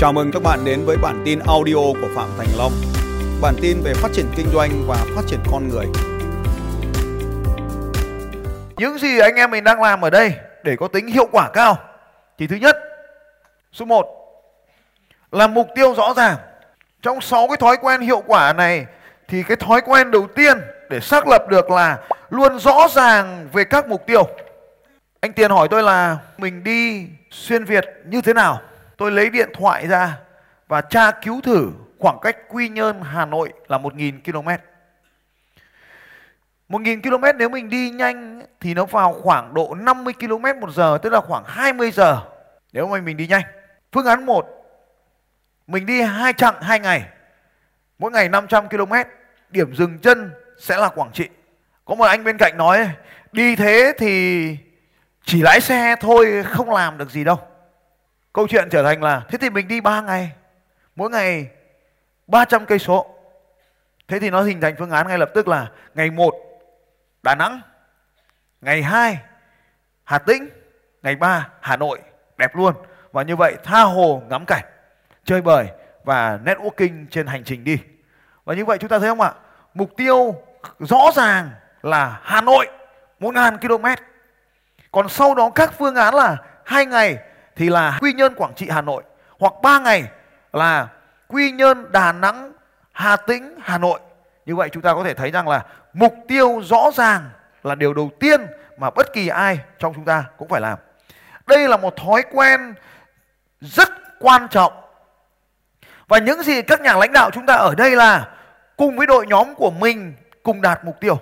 Chào mừng các bạn đến với bản tin audio của Phạm Thành Long. Bản tin về phát triển kinh doanh và phát triển con người. Những gì anh em mình đang làm ở đây để có tính hiệu quả cao thì thứ nhất, số 1 là mục tiêu rõ ràng. Trong 6 cái thói quen hiệu quả này thì cái thói quen đầu tiên để xác lập được là luôn rõ ràng về các mục tiêu. Anh Tiền hỏi tôi là mình đi xuyên Việt như thế nào? Tôi lấy điện thoại ra và tra cứu thử khoảng cách Quy Nhơn, Hà Nội là 1.000 km. 1.000 km nếu mình đi nhanh thì nó vào khoảng độ 50 km một giờ, tức là khoảng 20 giờ nếu mà mình đi nhanh. Phương án 1 mình đi hai chặng hai ngày mỗi ngày 500 km, điểm dừng chân sẽ là Quảng Trị. Có một anh bên cạnh nói, đi thế thì chỉ lái xe thôi, không làm được gì đâu. Câu chuyện trở thành là thế thì mình đi 3 ngày, mỗi ngày 300 cây số. Thế thì nó hình thành phương án ngay lập tức là ngày 1 Đà Nẵng, ngày 2 Hà Tĩnh, ngày 3 Hà Nội, đẹp luôn. Và như vậy tha hồ ngắm cảnh, chơi bời và networking trên hành trình đi. Và như vậy chúng ta thấy không ạ? Mục tiêu rõ ràng là Hà Nội 1.000 km. Còn sau đó các phương án là hai ngày thì là Quy Nhơn, Quảng Trị, Hà Nội hoặc 3 ngày là Quy Nhơn, Đà Nẵng, Hà Tĩnh, Hà Nội. Như vậy chúng ta có thể thấy rằng là mục tiêu rõ ràng là điều đầu tiên mà bất kỳ ai trong chúng ta cũng phải làm. Đây là một thói quen rất quan trọng. Và những gì các nhà lãnh đạo chúng ta ở đây là cùng với đội nhóm của mình cùng đạt mục tiêu.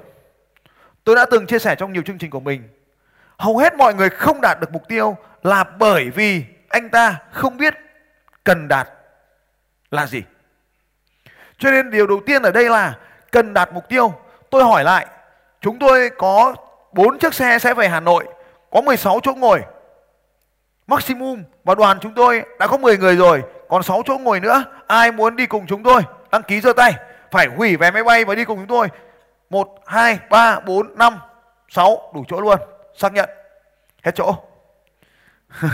Tôi đã từng chia sẻ trong nhiều chương trình của mình. Hầu hết mọi người không đạt được mục tiêu là bởi vì anh ta không biết cần đạt là gì. Cho nên điều đầu tiên ở đây là cần đạt mục tiêu. Tôi hỏi lại, chúng tôi có 4 chiếc xe sẽ về Hà Nội, có 16 chỗ ngồi. Maximum và đoàn chúng tôi đã có 10 người rồi, còn 6 chỗ ngồi nữa. Ai muốn đi cùng chúng tôi? Đăng ký giơ tay. Phải hủy vé máy bay và đi cùng chúng tôi. 1, 2, 3, 4, 5, 6 đủ chỗ luôn. Xác nhận. Hết chỗ.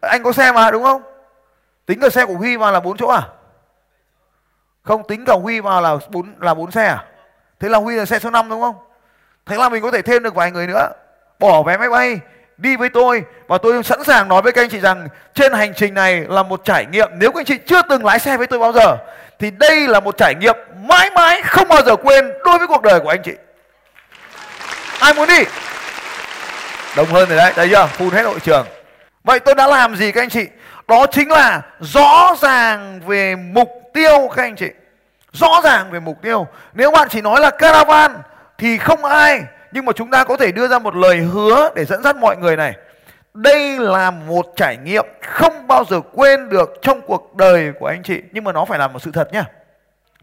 anh có xe mà, đúng không? Tính cả xe của huy vào là bốn chỗ à? Không, tính cả huy vào là bốn là bốn xe à? Thế là huy là xe số 5 đúng không? Thế là mình có thể thêm được vài người nữa. Bỏ vé máy bay, đi với tôi. Và tôi sẵn sàng nói với các anh chị rằng trên hành trình này là một trải nghiệm. Nếu các anh chị chưa từng lái xe với tôi bao giờ, thì đây là một trải nghiệm mãi mãi không bao giờ quên đối với cuộc đời của anh chị. Ai muốn đi? Đông hơn rồi đấy thấy chưa phun hết hội trường Vậy tôi đã làm gì các anh chị? Đó chính là rõ ràng về mục tiêu các anh chị. Rõ ràng về mục tiêu. Nếu bạn chỉ nói là caravan thì không ai. Nhưng mà chúng ta có thể đưa ra một lời hứa để dẫn dắt mọi người này. Đây là một trải nghiệm không bao giờ quên được trong cuộc đời của anh chị. Nhưng mà nó phải là một sự thật nhé.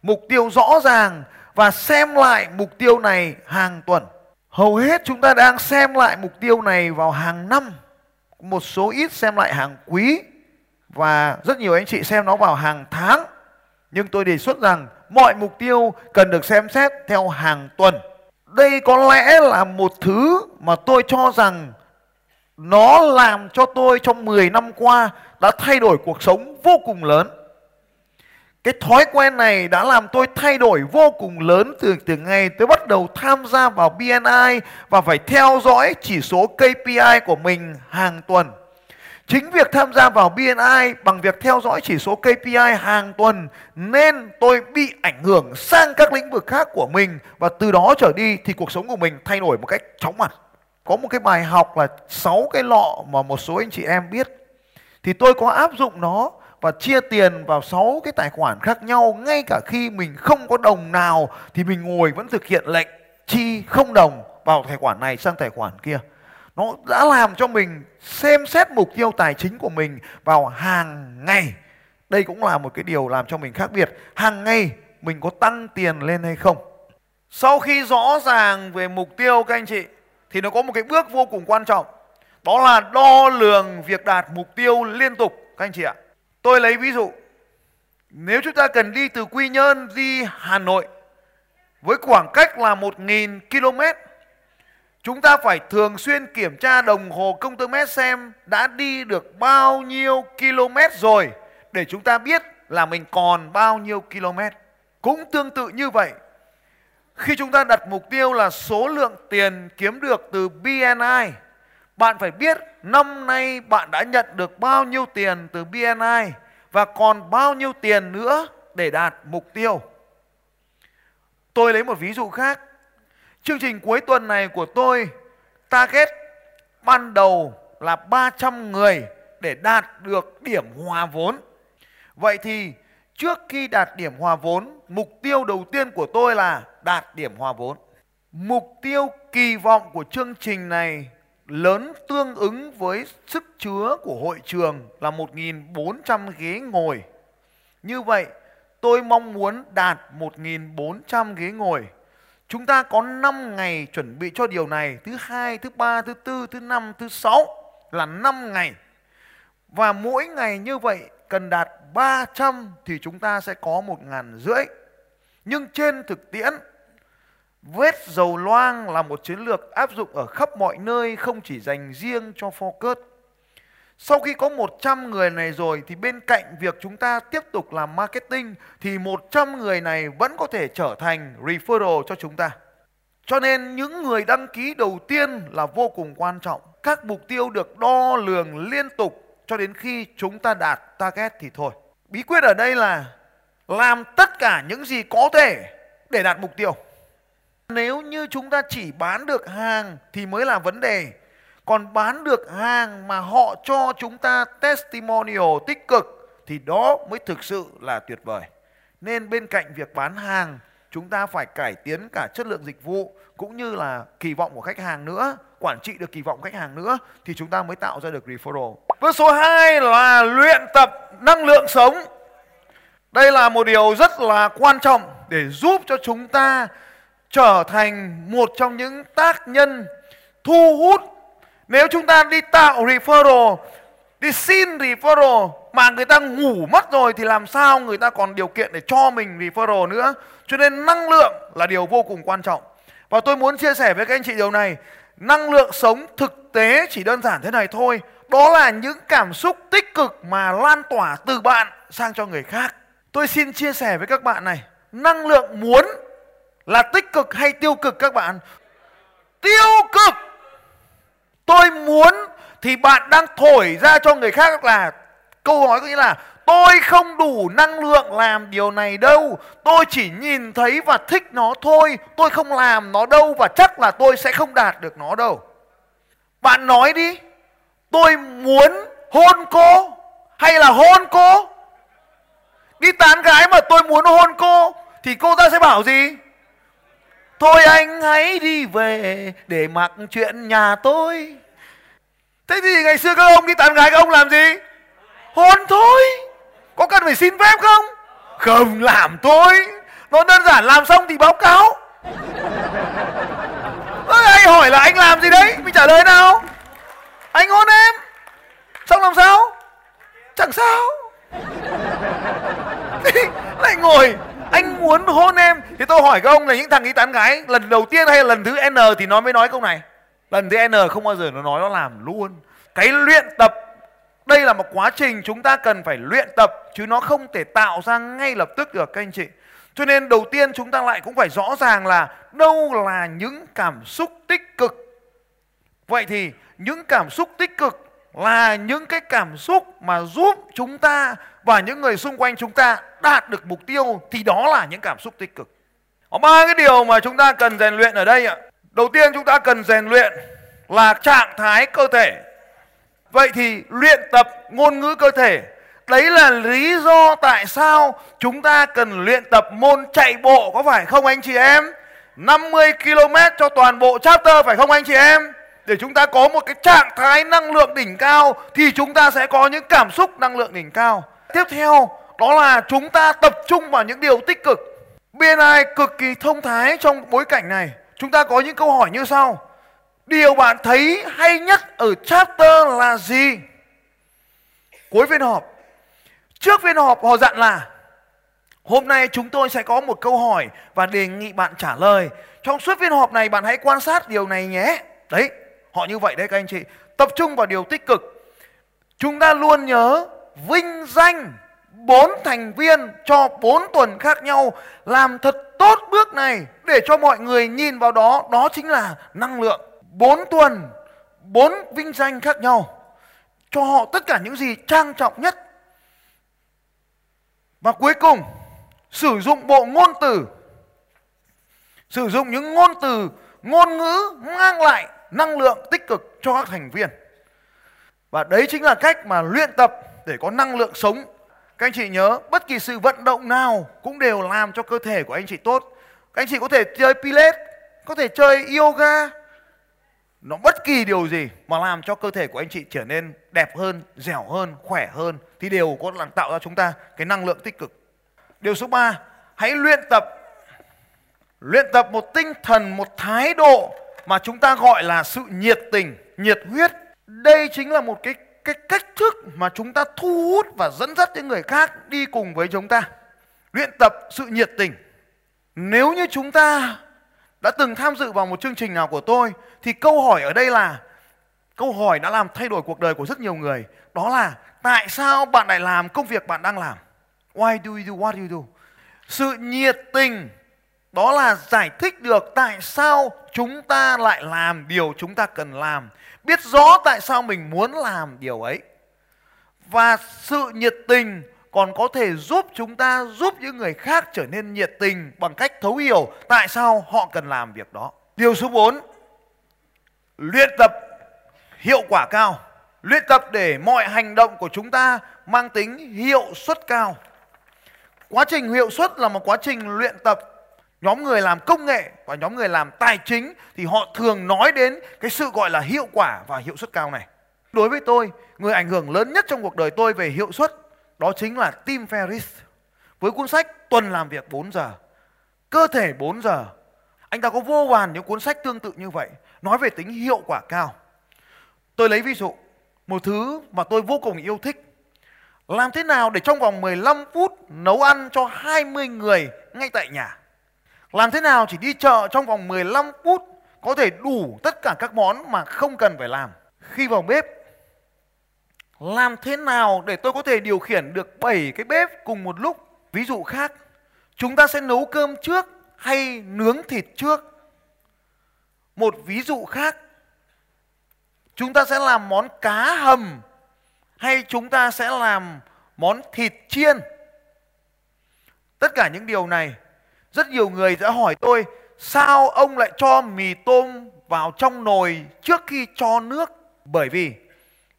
Mục tiêu rõ ràng và xem lại mục tiêu này hàng tuần. Hầu hết chúng ta đang xem lại mục tiêu này vào hàng năm một số ít xem lại hàng quý và rất nhiều anh chị xem nó vào hàng tháng. Nhưng tôi đề xuất rằng mọi mục tiêu cần được xem xét theo hàng tuần. Đây có lẽ là một thứ mà tôi cho rằng nó làm cho tôi trong 10 năm qua đã thay đổi cuộc sống vô cùng lớn. Cái thói quen này đã làm tôi thay đổi vô cùng lớn từ từ ngày tôi bắt đầu tham gia vào BNI và phải theo dõi chỉ số KPI của mình hàng tuần. Chính việc tham gia vào BNI bằng việc theo dõi chỉ số KPI hàng tuần nên tôi bị ảnh hưởng sang các lĩnh vực khác của mình và từ đó trở đi thì cuộc sống của mình thay đổi một cách chóng mặt. Có một cái bài học là 6 cái lọ mà một số anh chị em biết thì tôi có áp dụng nó và chia tiền vào 6 cái tài khoản khác nhau ngay cả khi mình không có đồng nào thì mình ngồi vẫn thực hiện lệnh chi không đồng vào tài khoản này sang tài khoản kia. Nó đã làm cho mình xem xét mục tiêu tài chính của mình vào hàng ngày. Đây cũng là một cái điều làm cho mình khác biệt. Hàng ngày mình có tăng tiền lên hay không? Sau khi rõ ràng về mục tiêu, các anh chị, thì nó có một cái bước vô cùng quan trọng. Đó là đo lường việc đạt mục tiêu liên tục, các anh chị ạ. Tôi lấy ví dụ. Nếu chúng ta cần đi từ Quy Nhơn đi Hà Nội với khoảng cách là 1.000 km chúng ta phải thường xuyên kiểm tra đồng hồ công tơ mét xem đã đi được bao nhiêu km rồi để chúng ta biết là mình còn bao nhiêu km. Cũng tương tự như vậy, khi chúng ta đặt mục tiêu là số lượng tiền kiếm được từ BNI, bạn phải biết năm nay bạn đã nhận được bao nhiêu tiền từ BNI và còn bao nhiêu tiền nữa để đạt mục tiêu. Tôi lấy một ví dụ khác. Chương trình cuối tuần này của tôi target ban đầu là 300 người để đạt được điểm hòa vốn. Vậy thì trước khi đạt điểm hòa vốn, mục tiêu đầu tiên của tôi là đạt điểm hòa vốn. Mục tiêu kỳ vọng của chương trình này lớn tương ứng với sức chứa của hội trường là 1.400 ghế ngồi. Như vậy, tôi mong muốn đạt 1.400 ghế ngồi. Chúng ta có 5 ngày chuẩn bị cho điều này, thứ hai, thứ ba, thứ tư, thứ năm, thứ sáu là 5 ngày. Và mỗi ngày như vậy cần đạt 300 thì chúng ta sẽ có một ngàn rưỡi. Nhưng trên thực tiễn, vết dầu loang là một chiến lược áp dụng ở khắp mọi nơi, không chỉ dành riêng cho Focus. Sau khi có 100 người này rồi, thì bên cạnh việc chúng ta tiếp tục làm marketing, thì 100 người này vẫn có thể trở thành referral cho chúng ta. Cho nên những người đăng ký đầu tiên là vô cùng quan trọng. Các mục tiêu được đo lường liên tục cho đến khi chúng ta đạt target thì thôi. Bí quyết ở đây là làm tất cả những gì có thể để đạt mục tiêu. Nếu như chúng ta chỉ bán được hàng thì mới là vấn đề. Còn bán được hàng mà họ cho chúng ta testimonial tích cực thì đó mới thực sự là tuyệt vời. Nên bên cạnh việc bán hàng, chúng ta phải cải tiến cả chất lượng dịch vụ cũng như là kỳ vọng của khách hàng nữa, quản trị được kỳ vọng khách hàng nữa thì chúng ta mới tạo ra được referral. Bước số 2 là luyện tập năng lượng sống. Đây là một điều rất là quan trọng để giúp cho chúng ta trở thành một trong những tác nhân thu hút. Nếu chúng ta đi tạo referral, đi xin referral mà người ta ngủ mất rồi thì làm sao người ta còn điều kiện để cho mình referral nữa? Cho nên năng lượng là điều vô cùng quan trọng. Và tôi muốn chia sẻ với các anh chị điều này. Năng lượng sống thực tế chỉ đơn giản thế này thôi. Đó là những cảm xúc tích cực mà lan tỏa từ bạn sang cho người khác. Tôi xin chia sẻ với các bạn này. Năng lượng muốn là tích cực hay tiêu cực các bạn? Tiêu cực! Tôi muốn thì bạn đang thổi ra cho người khác là, câu nói có nghĩa là, tôi không đủ năng lượng làm điều này đâu. Tôi chỉ nhìn thấy và thích nó thôi. Tôi không làm nó đâu và chắc là tôi sẽ không đạt được nó đâu. Bạn nói đi. Tôi muốn hôn cô hay là hôn cô? Đi tán gái mà tôi muốn hôn cô thì cô ta sẽ bảo gì? Thôi anh hãy đi về để mặc chuyện nhà tôi. Thế thì ngày xưa các ông đi tán gái các ông làm gì? Hôn thôi. Có cần phải xin phép không? Không làm thôi nó đơn giản làm xong thì báo cáo. Ôi, anh hỏi là anh làm gì đấy? Mình trả lời nào? Anh hôn em. Xong làm sao? Chẳng sao. Lại ngồi anh muốn hôn em? Thì tôi hỏi các ông là những thằng đi tán gái, lần đầu tiên hay lần thứ n thì nó mới nói câu này. Lần thứ n không bao giờ nó nói nó làm luôn. Cái luyện tập, đây là một quá trình chúng ta cần phải luyện tập, chứ nó không thể tạo ra ngay lập tức được, các anh chị. Cho nên đầu tiên chúng ta lại cũng phải rõ ràng là đâu là những cảm xúc tích cực. Vậy thì những cảm xúc tích cực là những cái cảm xúc mà giúp chúng ta và những người xung quanh chúng ta đạt được mục tiêu thì đó là những cảm xúc tích cực. Có ba cái điều mà chúng ta cần rèn luyện ở đây ạ. Đầu tiên chúng ta cần rèn luyện là trạng thái cơ thể. Vậy thì luyện tập ngôn ngữ cơ thể, Đấy là lý do tại sao chúng ta cần luyện tập môn chạy bộ, có phải không anh chị em? 50 km cho toàn bộ chapter, phải không anh chị em? Để chúng ta có một cái trạng thái năng lượng đỉnh cao thì chúng ta sẽ có những cảm xúc năng lượng đỉnh cao. Tiếp theo đó là chúng ta tập trung vào những điều tích cực. BNI cực kỳ thông thái trong bối cảnh này. Chúng ta có những câu hỏi như sau. Điều bạn thấy hay nhất ở chapter là gì? Cuối phiên họp. Trước phiên họp họ dặn là Hôm nay chúng tôi sẽ có một câu hỏi và đề nghị bạn trả lời. Trong suốt phiên họp này bạn hãy quan sát điều này nhé. Đấy, Họ như vậy đấy các anh chị. Tập trung vào điều tích cực. Chúng ta luôn nhớ vinh danh bốn thành viên cho bốn tuần khác nhau. Làm thật tốt bước này để cho mọi người nhìn vào đó. Đó chính là năng lượng. Bốn tuần, bốn vinh danh khác nhau. Cho họ tất cả những gì trang trọng nhất. Và cuối cùng, sử dụng bộ ngôn từ. Sử dụng những ngôn từ, ngôn ngữ mang lại năng lượng tích cực cho các thành viên. Và đấy chính là cách mà luyện tập để có năng lượng sống. Các anh chị nhớ, bất kỳ sự vận động nào cũng đều làm cho cơ thể của anh chị tốt. Các anh chị có thể chơi pilates, có thể chơi yoga. Nó bất kỳ điều gì mà làm cho cơ thể của anh chị trở nên đẹp hơn, dẻo hơn, khỏe hơn thì đều có làm tạo ra chúng ta cái năng lượng tích cực. Điều số 3 hãy luyện tập. Luyện tập một tinh thần, một thái độ mà chúng ta gọi là sự nhiệt tình, nhiệt huyết. Đây chính là một cái cái cách thức mà chúng ta thu hút và dẫn dắt những người khác đi cùng với chúng ta. Luyện tập sự nhiệt tình. Nếu như chúng ta đã từng tham dự vào một chương trình nào của tôi, thì câu hỏi ở đây là, câu hỏi đã làm thay đổi cuộc đời của rất nhiều người. Đó là, tại sao bạn lại làm công việc bạn đang làm? Why do you do what you do? Sự nhiệt tình đó là giải thích được tại sao chúng ta lại làm điều chúng ta cần làm biết rõ tại sao mình muốn làm điều ấy và sự nhiệt tình còn có thể giúp chúng ta giúp những người khác trở nên nhiệt tình bằng cách thấu hiểu tại sao họ cần làm việc đó. Điều số 4 luyện tập hiệu quả cao. Luyện tập để mọi hành động của chúng ta mang tính hiệu suất cao. Quá trình hiệu suất là một quá trình luyện tập nhóm người làm công nghệ và nhóm người làm tài chính thì họ thường nói đến cái sự gọi là hiệu quả và hiệu suất cao này. Đối với tôi, người ảnh hưởng lớn nhất trong cuộc đời tôi về hiệu suất đó chính là Tim Ferriss với cuốn sách Tuần làm việc 4 giờ, Cơ thể 4 giờ. Anh ta có vô vàn những cuốn sách tương tự như vậy, nói về tính hiệu quả cao. Tôi lấy ví dụ, một thứ mà tôi vô cùng yêu thích. Làm thế nào để trong vòng 15 phút nấu ăn cho 20 người ngay tại nhà? Làm thế nào chỉ đi chợ trong vòng 15 phút có thể đủ tất cả các món mà không cần phải làm? Khi vào bếp làm thế nào để tôi có thể điều khiển được 7 cái bếp cùng một lúc? Ví dụ khác, chúng ta sẽ nấu cơm trước hay nướng thịt trước? Một ví dụ khác, chúng ta sẽ làm món cá hầm hay chúng ta sẽ làm món thịt chiên? Tất cả những điều này, rất nhiều người đã hỏi tôi, sao ông lại cho mì tôm vào trong nồi trước khi cho nước? Bởi vì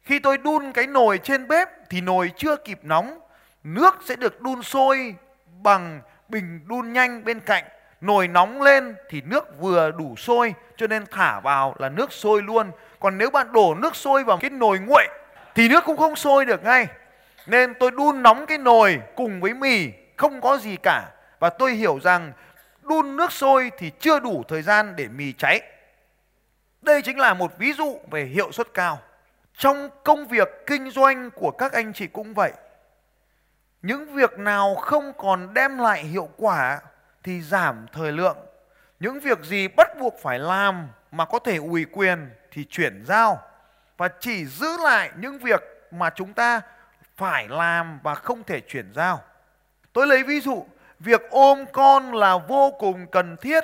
khi tôi đun cái nồi trên bếp thì nồi chưa kịp nóng, nước sẽ được đun sôi bằng bình đun nhanh bên cạnh. Nồi nóng lên thì nước vừa đủ sôi cho nên thả vào là nước sôi luôn. Còn nếu bạn đổ nước sôi vào cái nồi nguội thì nước cũng không sôi được ngay. Nên tôi đun nóng cái nồi cùng với mì không có gì cả và tôi hiểu rằng đun nước sôi thì chưa đủ thời gian để mì cháy. Đây chính là một ví dụ về hiệu suất cao. Trong công việc kinh doanh của các anh chị cũng vậy. Những việc nào không còn đem lại hiệu quả thì giảm thời lượng. Những việc gì bắt buộc phải làm mà có thể ủy quyền thì chuyển giao và chỉ giữ lại những việc mà chúng ta phải làm và không thể chuyển giao. Tôi lấy ví dụ, việc ôm con là vô cùng cần thiết,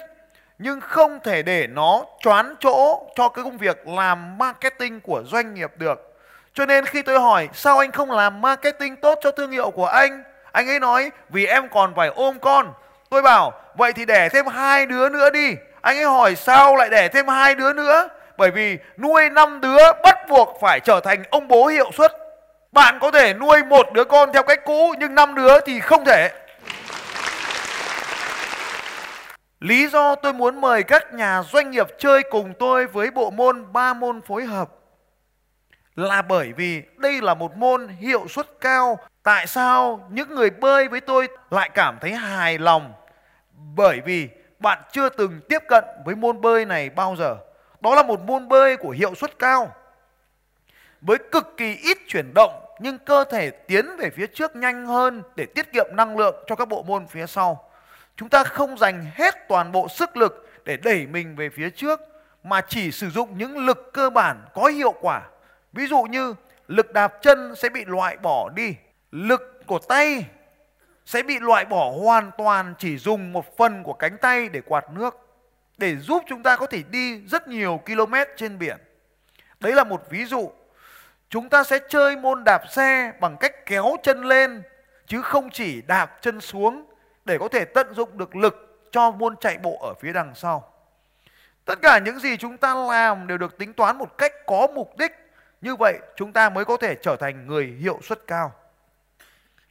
nhưng không thể để nó choán chỗ cho cái công việc làm marketing của doanh nghiệp được. Cho nên khi tôi hỏi, sao anh không làm marketing tốt cho thương hiệu của anh? Anh ấy nói, vì em còn phải ôm con. Tôi bảo, vậy thì đẻ thêm hai đứa nữa đi. Anh ấy hỏi, sao lại đẻ thêm hai đứa nữa? Bởi vì nuôi năm đứa bắt buộc phải trở thành ông bố hiệu suất. Bạn có thể nuôi một đứa con theo cách cũ, nhưng năm đứa thì không thể. Lý do tôi muốn mời các nhà doanh nghiệp chơi cùng tôi với bộ môn ba môn phối hợp là bởi vì đây là một môn hiệu suất cao. Tại sao những người bơi với tôi lại cảm thấy hài lòng? Bởi vì bạn chưa từng tiếp cận với môn bơi này bao giờ. Đó là một môn bơi của hiệu suất cao. Với cực kỳ ít chuyển động, nhưng cơ thể tiến về phía trước nhanh hơn để tiết kiệm năng lượng cho các bộ môn phía sau chúng ta không dành hết toàn bộ sức lực để đẩy mình về phía trước, mà chỉ sử dụng những lực cơ bản có hiệu quả ví dụ như, lực đạp chân sẽ bị loại bỏ đi lực của tay sẽ bị loại bỏ hoàn toàn chỉ dùng một phần của cánh tay để quạt nước, để giúp chúng ta có thể đi rất nhiều km trên biển. Đấy là một ví dụ. Chúng ta sẽ chơi môn đạp xe bằng cách kéo chân lên, chứ không chỉ đạp chân xuống để có thể tận dụng được lực cho môn chạy bộ ở phía đằng sau. Tất cả những gì chúng ta làm đều được tính toán một cách có mục đích. Như vậy chúng ta mới có thể trở thành người hiệu suất cao.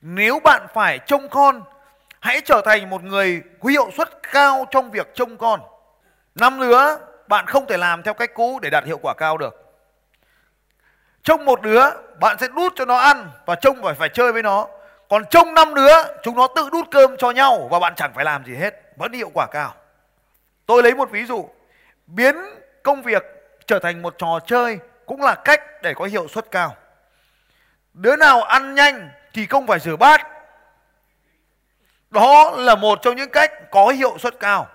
Nếu bạn phải trông con, hãy trở thành một người hiệu suất cao trong việc trông con. Năm nữa, bạn không thể làm theo cách cũ để đạt hiệu quả cao được. Trông một đứa, bạn sẽ đút cho nó ăn và trông phải phải chơi với nó. Còn trong năm nữa chúng nó tự đút cơm cho nhau và bạn chẳng phải làm gì hết, vẫn hiệu quả cao. Tôi lấy một ví dụ, biến công việc trở thành một trò chơi cũng là cách để có hiệu suất cao. Đứa nào ăn nhanh thì không phải rửa bát. Đó là một trong những cách có hiệu suất cao.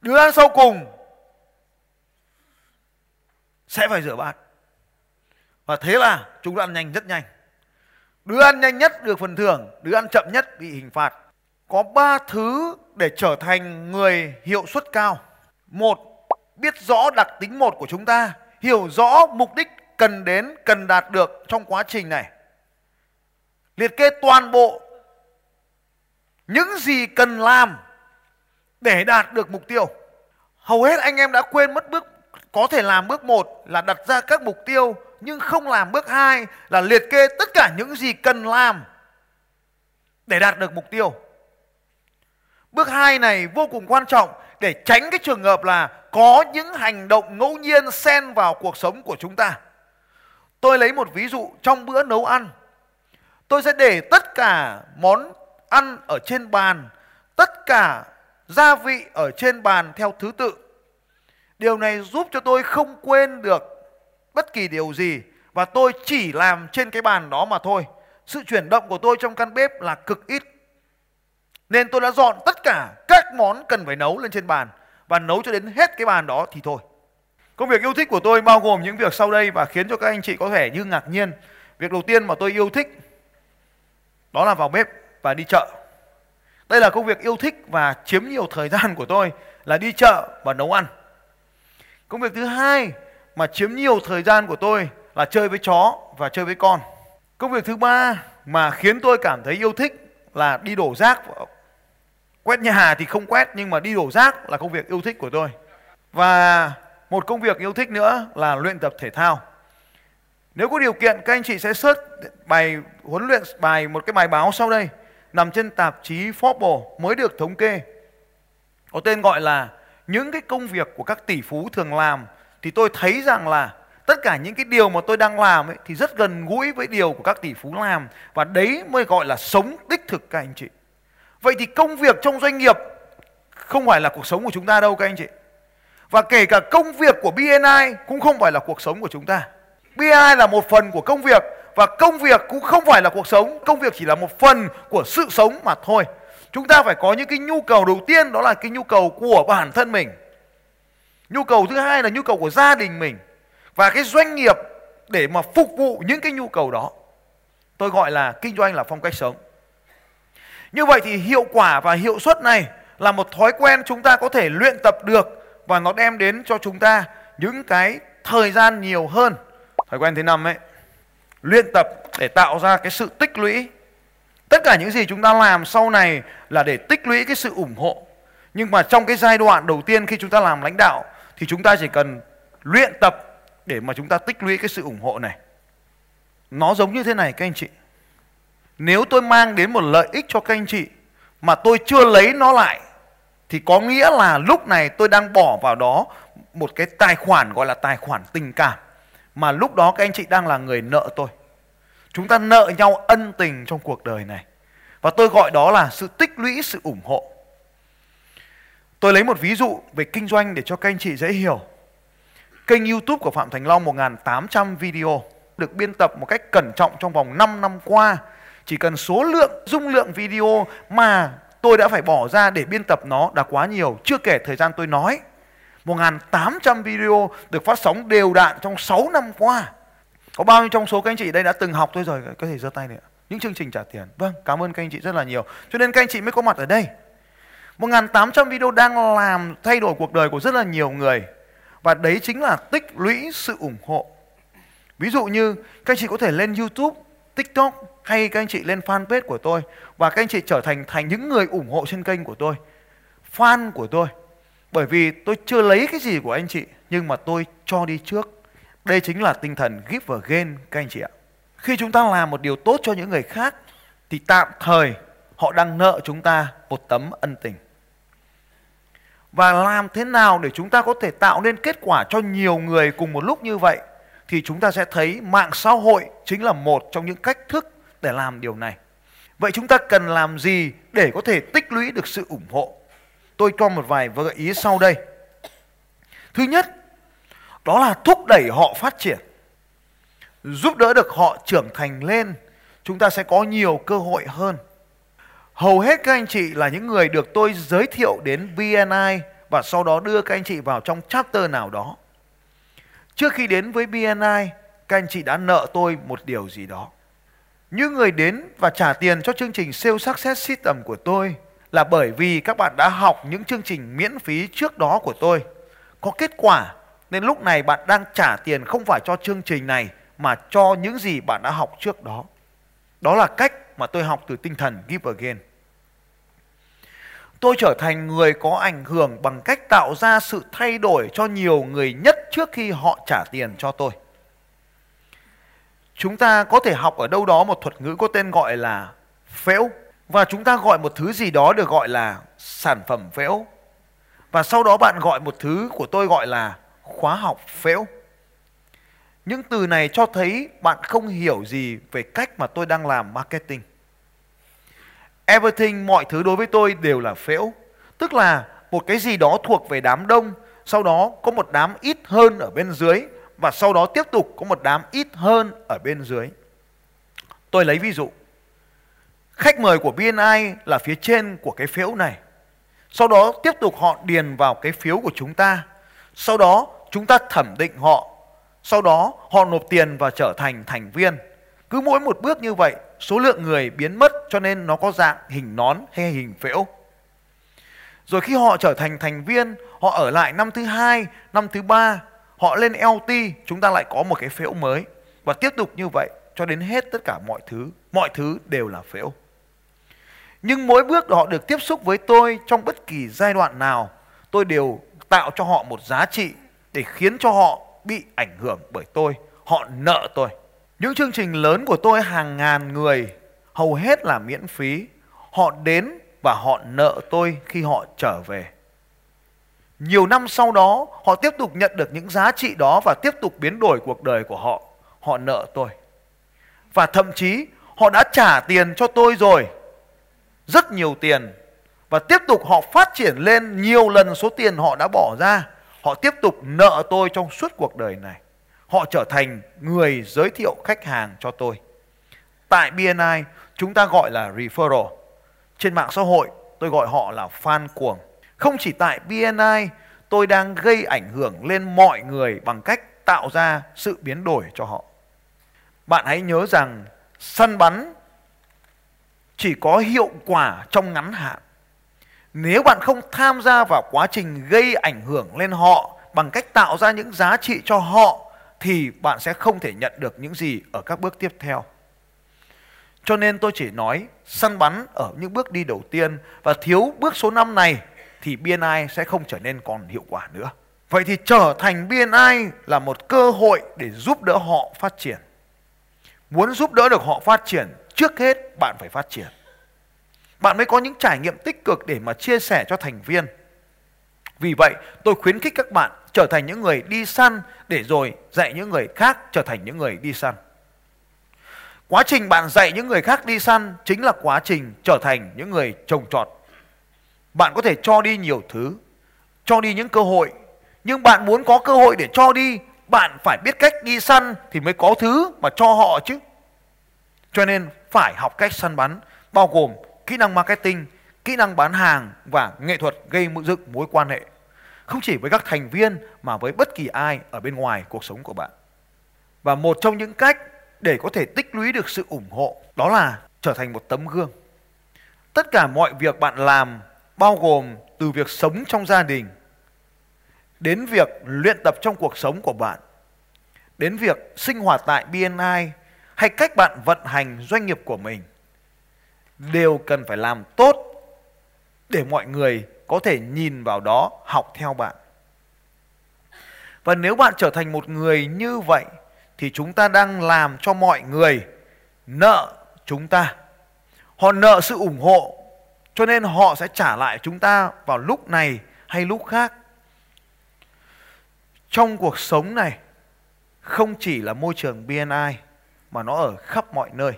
Đứa ăn sau cùng sẽ phải rửa bát. Và thế là chúng ăn nhanh rất nhanh. Đứa ăn nhanh nhất được phần thưởng, đứa ăn chậm nhất bị hình phạt. Có ba thứ để trở thành người hiệu suất cao. Một, biết rõ đặc tính một của chúng ta, hiểu rõ mục đích cần đến, cần đạt được trong quá trình này. Liệt kê toàn bộ những gì cần làm để đạt được mục tiêu. Hầu hết anh em đã quên mất bước có thể làm bước một là đặt ra các mục tiêu nhưng không làm bước hai là liệt kê tất cả những gì cần làm để đạt được mục tiêu. Bước hai này vô cùng quan trọng để tránh cái trường hợp là có những hành động ngẫu nhiên xen vào cuộc sống của chúng ta. Tôi lấy một ví dụ trong bữa nấu ăn. Tôi sẽ để tất cả món ăn ở trên bàn, tất cả gia vị ở trên bàn theo thứ tự. Điều này giúp cho tôi không quên được bất kỳ điều gì và tôi chỉ làm trên cái bàn đó mà thôi. Sự chuyển động của tôi trong căn bếp là cực ít. Nên tôi đã dọn tất cả các món cần phải nấu lên trên bàn và nấu cho đến hết cái bàn đó thì thôi. Công việc yêu thích của tôi bao gồm những việc sau đây và khiến cho các anh chị có thể như ngạc nhiên. Việc đầu tiên mà tôi yêu thích đó là vào bếp và đi chợ. Đây là công việc yêu thích và chiếm nhiều thời gian của tôi là đi chợ và nấu ăn. Công việc thứ hai mà chiếm nhiều thời gian của tôi là chơi với chó và chơi với con. Công việc thứ ba mà khiến tôi cảm thấy yêu thích là đi đổ rác. Quét nhà thì không quét, nhưng mà đi đổ rác là công việc yêu thích của tôi. Và một công việc yêu thích nữa là luyện tập thể thao. Nếu có điều kiện, các anh chị sẽ search bài, huấn luyện bài, một cái bài báo sau đây, nằm trên tạp chí Forbes mới được thống kê. Có tên gọi là những cái công việc của các tỷ phú thường làm thì tôi thấy rằng là tất cả những cái điều mà tôi đang làm ấy thì rất gần gũi với điều của các tỷ phú làm và đấy mới gọi là sống đích thực các anh chị. Vậy thì công việc trong doanh nghiệp không phải là cuộc sống của chúng ta đâu các anh chị. Và kể cả công việc của BNI cũng không phải là cuộc sống của chúng ta. BNI là một phần của công việc và công việc cũng không phải là cuộc sống, công việc chỉ là một phần của sự sống mà thôi. Chúng ta phải có những cái nhu cầu đầu tiên đó là cái nhu cầu của bản thân mình. Nhu cầu thứ hai là nhu cầu của gia đình mình và cái doanh nghiệp để mà phục vụ những cái nhu cầu đó. Tôi gọi là kinh doanh là phong cách sống. Như vậy thì hiệu quả và hiệu suất này là một thói quen chúng ta có thể luyện tập được và nó đem đến cho chúng ta những cái thời gian nhiều hơn. Thói quen thứ năm ấy, luyện tập để tạo ra cái sự tích lũy. Tất cả những gì chúng ta làm sau này là để tích lũy cái sự ủng hộ. Nhưng mà trong cái giai đoạn đầu tiên khi chúng ta làm lãnh đạo thì chúng ta chỉ cần luyện tập để mà chúng ta tích lũy cái sự ủng hộ này. Nó giống như thế này, các anh chị. Nếu tôi mang đến một lợi ích cho các anh chị mà tôi chưa lấy nó lại, thì có nghĩa là lúc này tôi đang bỏ vào đó một cái tài khoản gọi là tài khoản tình cảm mà lúc đó các anh chị đang là người nợ tôi. Chúng ta nợ nhau ân tình trong cuộc đời này. Và tôi gọi đó là sự tích lũy, sự ủng hộ. Tôi lấy một ví dụ về kinh doanh để cho các anh chị dễ hiểu. Kênh YouTube của Phạm Thành Long 1800 video được biên tập một cách cẩn trọng trong vòng 5 năm qua. Chỉ cần số lượng dung lượng video mà tôi đã phải bỏ ra để biên tập nó đã quá nhiều, chưa kể thời gian tôi nói. 1.800 video được phát sóng đều đặn trong 6 năm qua. Có bao nhiêu trong số các anh chị đây đã từng học tôi rồi có thể giơ tay được. những chương trình trả tiền. Vâng, cảm ơn các anh chị rất là nhiều. Cho nên các anh chị mới có mặt ở đây. 1.800 video đang làm thay đổi cuộc đời của rất là nhiều người. Và đấy chính là tích lũy sự ủng hộ. Ví dụ như các anh chị có thể lên YouTube, TikTok hay các anh chị lên fanpage của tôi và các anh chị trở thành thành những người ủng hộ trên kênh của tôi, fan của tôi. Bởi vì tôi chưa lấy cái gì của anh chị nhưng mà tôi cho đi trước. Đây chính là tinh thần give và gain các anh chị ạ. Khi chúng ta làm một điều tốt cho những người khác thì tạm thời họ đang nợ chúng ta một tấm ân tình. Và làm thế nào để chúng ta có thể tạo nên kết quả cho nhiều người cùng một lúc như vậy thì chúng ta sẽ thấy mạng xã hội chính là một trong những cách thức để làm điều này. Vậy chúng ta cần làm gì để có thể tích lũy được sự ủng hộ? Tôi cho một vài gợi ý sau đây. Thứ nhất, đó là thúc đẩy họ phát triển. Giúp đỡ được họ trưởng thành lên, chúng ta sẽ có nhiều cơ hội hơn. Hầu hết các anh chị là những người được tôi giới thiệu đến BNI và sau đó đưa các anh chị vào trong chapter nào đó. Trước khi đến với BNI, các anh chị đã nợ tôi một điều gì đó. Những người đến và trả tiền cho chương trình Sales Success System của tôi là bởi vì các bạn đã học những chương trình miễn phí trước đó của tôi. Có kết quả nên lúc này bạn đang trả tiền không phải cho chương trình này mà cho những gì bạn đã học trước đó. Đó là cách mà tôi học từ tinh thần Give Again. Tôi trở thành người có ảnh hưởng bằng cách tạo ra sự thay đổi cho nhiều người nhất trước khi họ trả tiền cho tôi. Chúng ta có thể học ở đâu đó một thuật ngữ có tên gọi là phễu, và chúng ta gọi một thứ gì đó được gọi là sản phẩm phễu. Và sau đó bạn gọi một thứ của tôi gọi là khóa học phễu. Những từ này cho thấy bạn không hiểu gì về cách mà tôi đang làm marketing. Everything, mọi thứ đối với tôi đều là phễu. Tức là một cái gì đó thuộc về đám đông, sau đó có một đám ít hơn ở bên dưới và sau đó tiếp tục có một đám ít hơn ở bên dưới. Tôi lấy ví dụ. Khách mời của BNI là phía trên của cái phiếu này. Sau đó tiếp tục họ điền vào cái phiếu của chúng ta. Sau đó chúng ta thẩm định họ. Sau đó họ nộp tiền và trở thành thành viên. Cứ mỗi một bước như vậy, số lượng người biến mất cho nên nó có dạng hình nón hay hình phễu. Rồi khi họ trở thành thành viên, họ ở lại năm thứ hai, năm thứ ba, họ lên LT, chúng ta lại có một cái phễu mới và tiếp tục như vậy cho đến hết tất cả mọi thứ, mọi thứ đều là phễu. Nhưng mỗi bước họ được tiếp xúc với tôi trong bất kỳ giai đoạn nào, tôi đều tạo cho họ một giá trị để khiến cho họ bị ảnh hưởng bởi tôi, họ nợ tôi. Những chương trình lớn của tôi hàng ngàn người, hầu hết là miễn phí. Họ đến và họ nợ tôi khi họ trở về. Nhiều năm sau đó, họ tiếp tục nhận được những giá trị đó và tiếp tục biến đổi cuộc đời của họ. Họ nợ tôi. Và thậm chí họ đã trả tiền cho tôi rồi. Rất nhiều tiền. Và tiếp tục họ phát triển lên nhiều lần số tiền họ đã bỏ ra. Họ tiếp tục nợ tôi trong suốt cuộc đời này. Họ trở thành người giới thiệu khách hàng cho tôi. Tại BNI, chúng ta gọi là referral. Trên mạng xã hội, tôi gọi họ là fan cuồng. Không chỉ tại BNI, tôi đang gây ảnh hưởng lên mọi người bằng cách tạo ra sự biến đổi cho họ. Bạn hãy nhớ rằng săn bắn chỉ có hiệu quả trong ngắn hạn. Nếu bạn không tham gia vào quá trình gây ảnh hưởng lên họ bằng cách tạo ra những giá trị cho họ thì bạn sẽ không thể nhận được những gì ở các bước tiếp theo. Cho nên tôi chỉ nói săn bắn ở những bước đi đầu tiên và thiếu bước số 5 này thì BNI sẽ không trở nên còn hiệu quả nữa. Vậy thì trở thành BNI là một cơ hội để giúp đỡ họ phát triển. Muốn giúp đỡ được họ phát triển, trước hết bạn phải phát triển. Bạn mới có những trải nghiệm tích cực để mà chia sẻ cho thành viên. Vì vậy, tôi khuyến khích các bạn trở thành những người đi săn để rồi dạy những người khác trở thành những người đi săn. Quá trình bạn dạy những người khác đi săn chính là quá trình trở thành những người trồng trọt. Bạn có thể cho đi nhiều thứ, cho đi những cơ hội, nhưng bạn muốn có cơ hội để cho đi, bạn phải biết cách đi săn thì mới có thứ mà cho họ chứ. Cho nên phải học cách săn bắn, bao gồm kỹ năng marketing, kỹ năng bán hàng và nghệ thuật gây dựng mối quan hệ không chỉ với các thành viên mà với bất kỳ ai ở bên ngoài cuộc sống của bạn. Và một trong những cách để có thể tích lũy được sự ủng hộ đó là trở thành một tấm gương tất cả mọi việc bạn làm bao gồm từ việc sống trong gia đình, đến việc luyện tập trong cuộc sống của bạn, đến việc sinh hoạt tại BNI hay cách bạn vận hành doanh nghiệp của mình, đều cần phải làm tốt để mọi người có thể nhìn vào đó, học theo bạn. Và nếu bạn trở thành một người như vậy, thì chúng ta đang làm cho mọi người nợ chúng ta. Họ nợ sự ủng hộ, cho nên họ sẽ trả lại chúng ta vào lúc này hay lúc khác. Trong cuộc sống này, không chỉ là môi trường BNI mà nó ở khắp mọi nơi.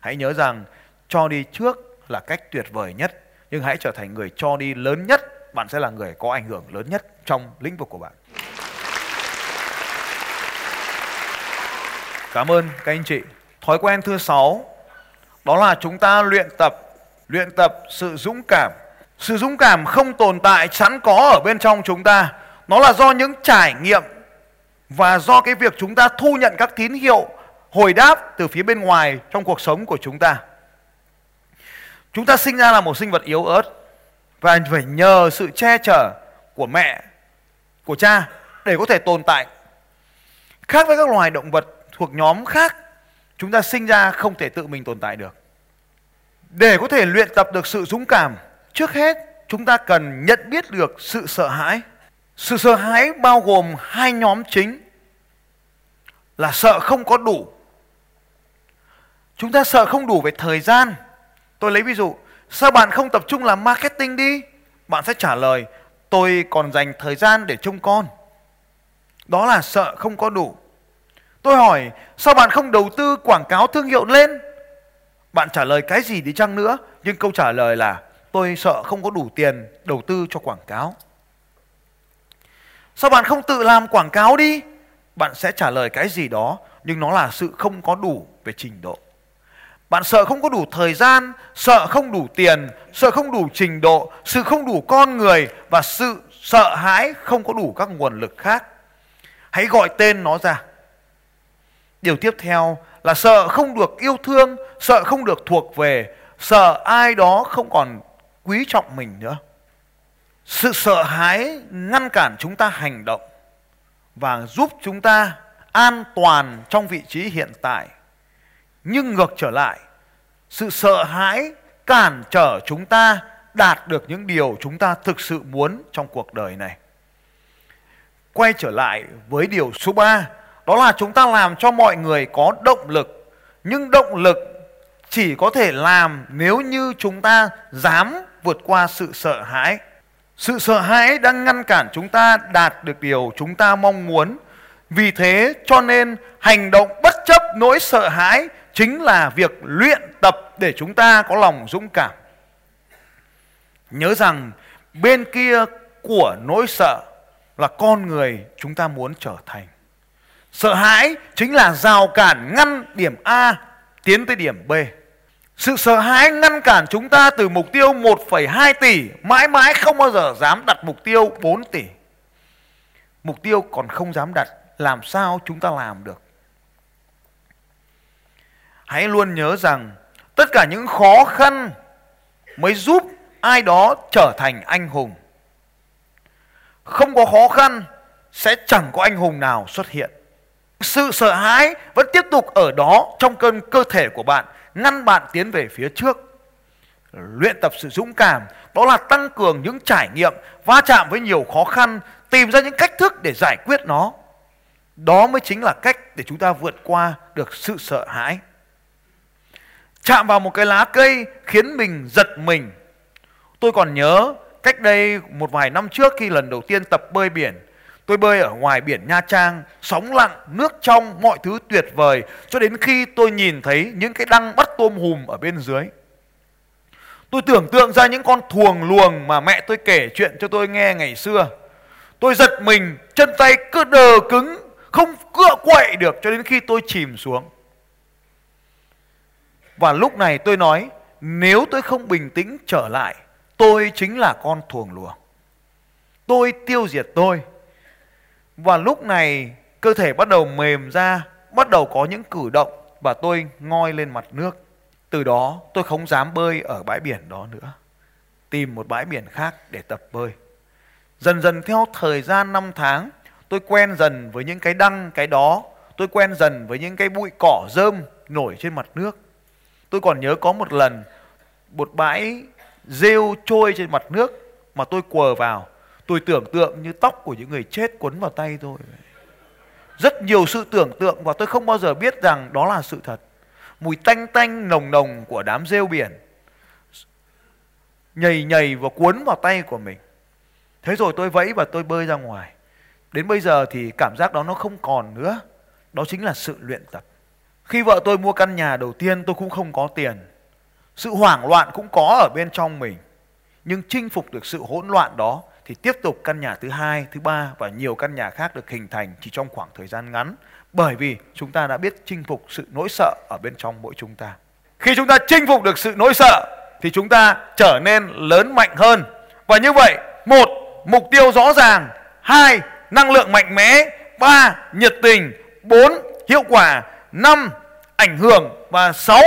Hãy nhớ rằng, cho đi trước là cách tuyệt vời nhất nhưng hãy trở thành người cho đi lớn nhất, bạn sẽ là người có ảnh hưởng lớn nhất trong lĩnh vực của bạn. Cảm ơn các anh chị. Thói quen thứ sáu, đó là chúng ta luyện tập luyện tập sự dũng cảm. Sự dũng cảm không tồn tại, sẵn có ở bên trong chúng ta. Nó là do những trải nghiệm và do cái việc chúng ta thu nhận các tín hiệu hồi đáp từ phía bên ngoài trong cuộc sống của chúng ta. Chúng ta sinh ra là một sinh vật yếu ớt và phải nhờ sự che chở của mẹ, của cha để có thể tồn tại. Khác với các loài động vật thuộc nhóm khác, chúng ta sinh ra không thể tự mình tồn tại được. Để có thể luyện tập được sự dũng cảm, trước hết chúng ta cần nhận biết được sự sợ hãi. Sự sợ hãi bao gồm hai nhóm chính là sợ không có đủ. Chúng ta sợ không đủ về thời gian Tôi lấy ví dụ, sao bạn không tập trung làm marketing đi? Bạn sẽ trả lời, tôi còn dành thời gian để trông con. Đó là sợ không có đủ. Tôi hỏi, sao bạn không đầu tư quảng cáo thương hiệu lên? Bạn trả lời cái gì đi chăng nữa, nhưng câu trả lời là tôi sợ không có đủ tiền đầu tư cho quảng cáo. Sao bạn không tự làm quảng cáo đi? Bạn sẽ trả lời cái gì đó, nhưng nó là sự không có đủ về trình độ. Bạn sợ không có đủ thời gian, sợ không đủ tiền, sợ không đủ trình độ, sự không đủ con người và sự sợ hãi không có đủ các nguồn lực khác. Hãy gọi tên nó ra. Điều tiếp theo là sợ không được yêu thương, sợ không được thuộc về, sợ ai đó không còn quý trọng mình nữa. Sự sợ hãi ngăn cản chúng ta hành động và giúp chúng ta an toàn trong vị trí hiện tại nhưng ngược trở lại, sự sợ hãi, cản trở chúng ta đạt được những điều chúng ta thực sự muốn trong cuộc đời này. Quay trở lại với điều số 3 đó là chúng ta làm cho mọi người có động lực. Nhưng động lực chỉ có thể làm nếu như chúng ta dám vượt qua sự sợ hãi. Sự sợ hãi đang ngăn cản chúng ta đạt được điều chúng ta mong muốn. Vì thế cho nên hành động bất chấp nỗi sợ hãi chính là việc luyện tập để chúng ta có lòng dũng cảm. Nhớ rằng bên kia của nỗi sợ là con người chúng ta muốn trở thành. Sợ hãi chính là rào cản ngăn điểm A tiến tới điểm B. Sự sợ hãi ngăn cản chúng ta từ mục tiêu 1,2 tỷ mãi mãi không bao giờ dám đặt mục tiêu 4 tỷ. Mục tiêu còn không dám đặt làm sao chúng ta làm được hãy luôn nhớ rằng tất cả những khó khăn mới giúp ai đó trở thành anh hùng. Không có khó khăn sẽ chẳng có anh hùng nào xuất hiện. Sự sợ hãi vẫn tiếp tục ở đó trong cơn cơ thể của bạn, ngăn bạn tiến về phía trước. Luyện tập sự dũng cảm, đó là tăng cường những trải nghiệm, va chạm với nhiều khó khăn, tìm ra những cách thức để giải quyết nó. Đó mới chính là cách để chúng ta vượt qua được sự sợ hãi. Chạm vào một cái lá cây khiến mình giật mình. Tôi còn nhớ cách đây một vài năm trước khi lần đầu tiên tập bơi biển. Tôi bơi ở ngoài biển Nha Trang, sóng lặng, nước trong, mọi thứ tuyệt vời. Cho đến khi tôi nhìn thấy những cái đăng bắt tôm hùm ở bên dưới. Tôi tưởng tượng ra những con thuồng luồng mà mẹ tôi kể chuyện cho tôi nghe ngày xưa. Tôi giật mình, chân tay cứ đờ cứng không cựa quậy được cho đến khi tôi chìm xuống và lúc này tôi nói nếu tôi không bình tĩnh trở lại tôi chính là con thuồng luồng tôi tiêu diệt tôi và lúc này cơ thể bắt đầu mềm ra bắt đầu có những cử động và tôi ngoi lên mặt nước. Từ đó tôi không dám bơi ở bãi biển đó nữa. Tìm một bãi biển khác để tập bơi. Dần dần theo thời gian năm tháng, tôi quen dần với những cái đăng cái đó. Tôi quen dần với những cái bụi cỏ rơm nổi trên mặt nước. Tôi còn nhớ có một lần, một bãi rêu trôi trên mặt nước mà tôi quờ vào. Tôi tưởng tượng như tóc của những người chết quấn vào tay tôi. Rất nhiều sự tưởng tượng và tôi không bao giờ biết rằng đó là sự thật. Mùi tanh tanh, nồng nồng của đám rêu biển nhầy nhầy và cuốn vào tay của mình. Thế rồi tôi vẫy và tôi bơi ra ngoài. Đến bây giờ thì cảm giác đó nó không còn nữa. Đó chính là sự luyện tập. Khi vợ tôi mua căn nhà đầu tiên tôi cũng không có tiền. Sự hoảng loạn cũng có ở bên trong mình. Nhưng chinh phục được sự hỗn loạn đó thì tiếp tục căn nhà thứ hai, thứ ba và nhiều căn nhà khác được hình thành chỉ trong khoảng thời gian ngắn. Bởi vì chúng ta đã biết chinh phục sự nỗi sợ ở bên trong mỗi chúng ta. Khi chúng ta chinh phục được sự nỗi sợ thì chúng ta trở nên lớn mạnh hơn. Và như vậy, một, mục tiêu rõ ràng, hai, năng lượng mạnh mẽ, ba, nhiệt tình, bốn, hiệu quả, năm, ảnh hưởng và sáu,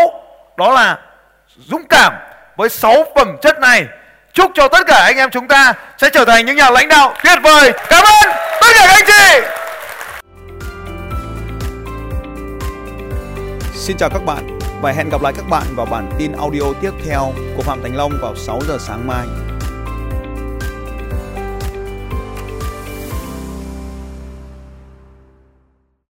đó là dũng cảm. Với sáu phẩm chất này, chúc cho tất cả anh em chúng ta sẽ trở thành những nhà lãnh đạo tuyệt vời. Cảm ơn tất cả các anh chị. Xin chào các bạn và hẹn gặp lại các bạn vào bản tin audio tiếp theo của Phạm Thành Long vào 6 giờ sáng mai.